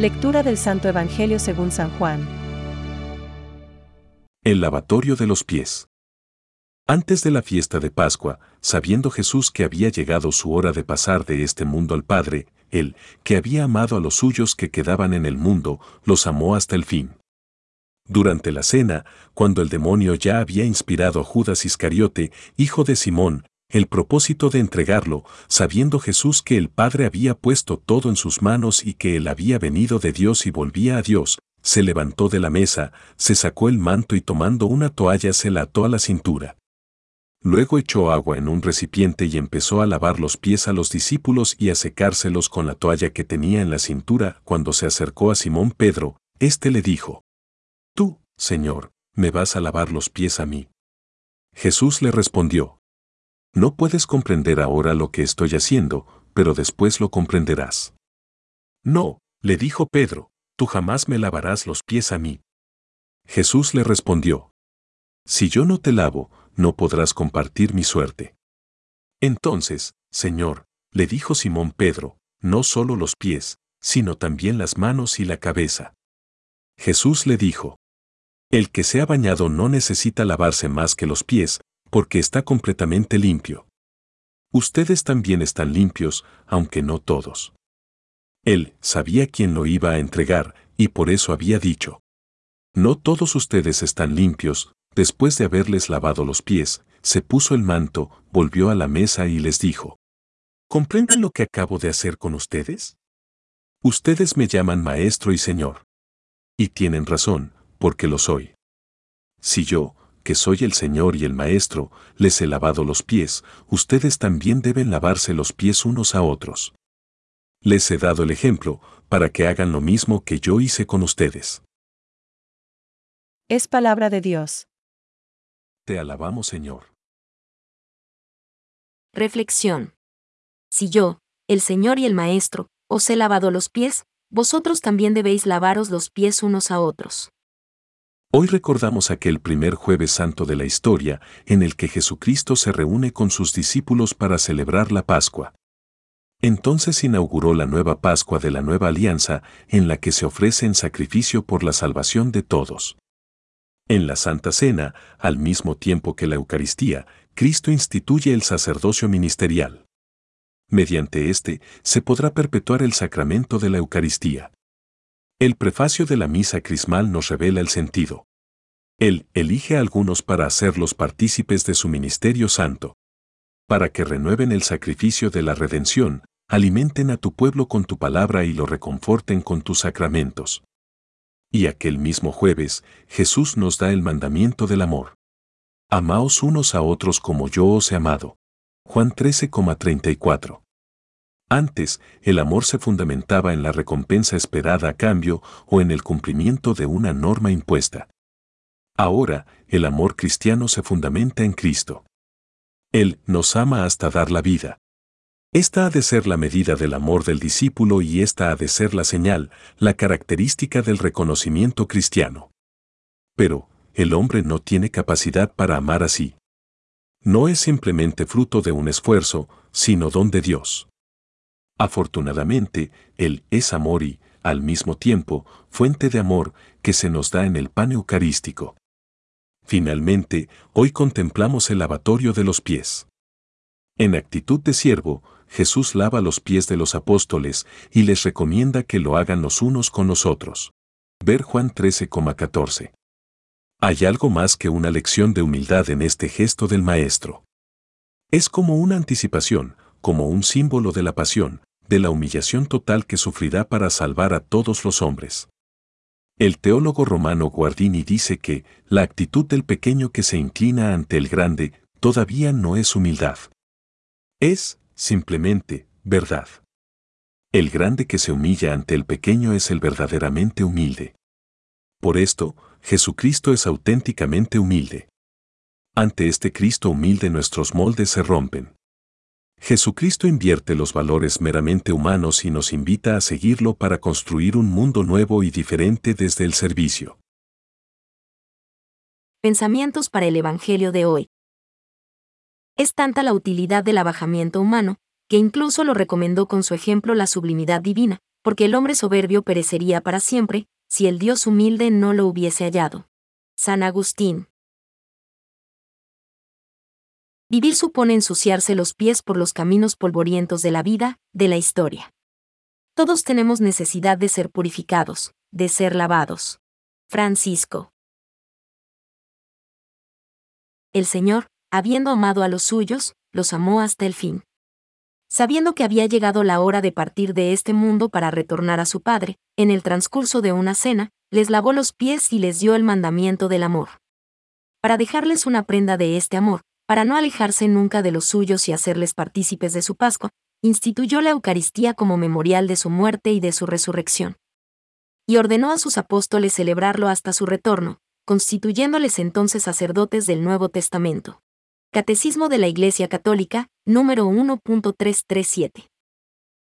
Lectura del Santo Evangelio según San Juan. El lavatorio de los pies. Antes de la fiesta de Pascua, sabiendo Jesús que había llegado su hora de pasar de este mundo al Padre, él, que había amado a los suyos que quedaban en el mundo, los amó hasta el fin. Durante la cena, cuando el demonio ya había inspirado a Judas Iscariote, hijo de Simón, el propósito de entregarlo, sabiendo Jesús que el Padre había puesto todo en sus manos y que él había venido de Dios y volvía a Dios, se levantó de la mesa, se sacó el manto y tomando una toalla se la ató a la cintura. Luego echó agua en un recipiente y empezó a lavar los pies a los discípulos y a secárselos con la toalla que tenía en la cintura. Cuando se acercó a Simón Pedro, éste le dijo, Tú, Señor, ¿me vas a lavar los pies a mí? Jesús le respondió, No puedes comprender ahora lo que estoy haciendo, pero después lo comprenderás. No, le dijo Pedro, tú jamás me lavarás los pies a mí. Jesús le respondió, Si yo no te lavo, no podrás compartir mi suerte. Entonces, Señor, le dijo Simón Pedro, no solo los pies, sino también las manos y la cabeza. Jesús le dijo, El que se ha bañado no necesita lavarse más que los pies, porque está completamente limpio. Ustedes también están limpios, aunque no todos. Él sabía quién lo iba a entregar, y por eso había dicho, No todos ustedes están limpios, Después de haberles lavado los pies, se puso el manto, volvió a la mesa y les dijo, ¿Comprenden lo que acabo de hacer con ustedes? Ustedes me llaman maestro y señor. Y tienen razón, porque lo soy. Si yo, que soy el señor y el maestro, les he lavado los pies, ustedes también deben lavarse los pies unos a otros. Les he dado el ejemplo, para que hagan lo mismo que yo hice con ustedes. Es palabra de Dios. Te alabamos, Señor. Reflexión. Si yo, el Señor y el Maestro, os he lavado los pies, vosotros también debéis lavaros los pies unos a otros. Hoy recordamos aquel primer jueves santo de la historia en el que Jesucristo se reúne con sus discípulos para celebrar la Pascua. Entonces inauguró la nueva Pascua de la nueva alianza en la que se ofrece en sacrificio por la salvación de todos. En la Santa Cena, al mismo tiempo que la Eucaristía, Cristo instituye el sacerdocio ministerial. Mediante este, se podrá perpetuar el sacramento de la Eucaristía. El prefacio de la misa crismal nos revela el sentido. Él elige a algunos para hacerlos partícipes de su ministerio santo. Para que renueven el sacrificio de la redención, alimenten a tu pueblo con tu palabra y lo reconforten con tus sacramentos. Y aquel mismo jueves, Jesús nos da el mandamiento del amor. Amaos unos a otros como yo os he amado. Juan 13,34. Antes, el amor se fundamentaba en la recompensa esperada a cambio o en el cumplimiento de una norma impuesta. Ahora, el amor cristiano se fundamenta en Cristo. Él nos ama hasta dar la vida. Esta ha de ser la medida del amor del discípulo y esta ha de ser la señal, la característica del reconocimiento cristiano. Pero, el hombre no tiene capacidad para amar así. No es simplemente fruto de un esfuerzo, sino don de Dios. Afortunadamente, Él es amor y, al mismo tiempo, fuente de amor que se nos da en el pan eucarístico. Finalmente, hoy contemplamos el lavatorio de los pies. En actitud de siervo, Jesús lava los pies de los apóstoles y les recomienda que lo hagan los unos con los otros. Ver Juan 13,14. Hay algo más que una lección de humildad en este gesto del Maestro. Es como una anticipación, como un símbolo de la pasión, de la humillación total que sufrirá para salvar a todos los hombres. El teólogo romano Guardini dice que la actitud del pequeño que se inclina ante el grande todavía no es humildad. Es, simplemente, verdad. El grande que se humilla ante el pequeño es el verdaderamente humilde. Por esto, Jesucristo es auténticamente humilde. Ante este Cristo humilde nuestros moldes se rompen. Jesucristo invierte los valores meramente humanos y nos invita a seguirlo para construir un mundo nuevo y diferente desde el servicio. Pensamientos para el Evangelio de hoy. Es tanta la utilidad del abajamiento humano, que incluso lo recomendó con su ejemplo la sublimidad divina, porque el hombre soberbio perecería para siempre, si el Dios humilde no lo hubiese hallado. San Agustín. Vivir supone ensuciarse los pies por los caminos polvorientos de la vida, de la historia. Todos tenemos necesidad de ser purificados, de ser lavados. Francisco. El Señor, habiendo amado a los suyos, los amó hasta el fin. Sabiendo que había llegado la hora de partir de este mundo para retornar a su Padre, en el transcurso de una cena, les lavó los pies y les dio el mandamiento del amor. Para dejarles una prenda de este amor, para no alejarse nunca de los suyos y hacerles partícipes de su Pascua, instituyó la Eucaristía como memorial de su muerte y de su resurrección. Y ordenó a sus apóstoles celebrarlo hasta su retorno, constituyéndoles entonces sacerdotes del Nuevo Testamento. Catecismo de la Iglesia Católica, número 1.337.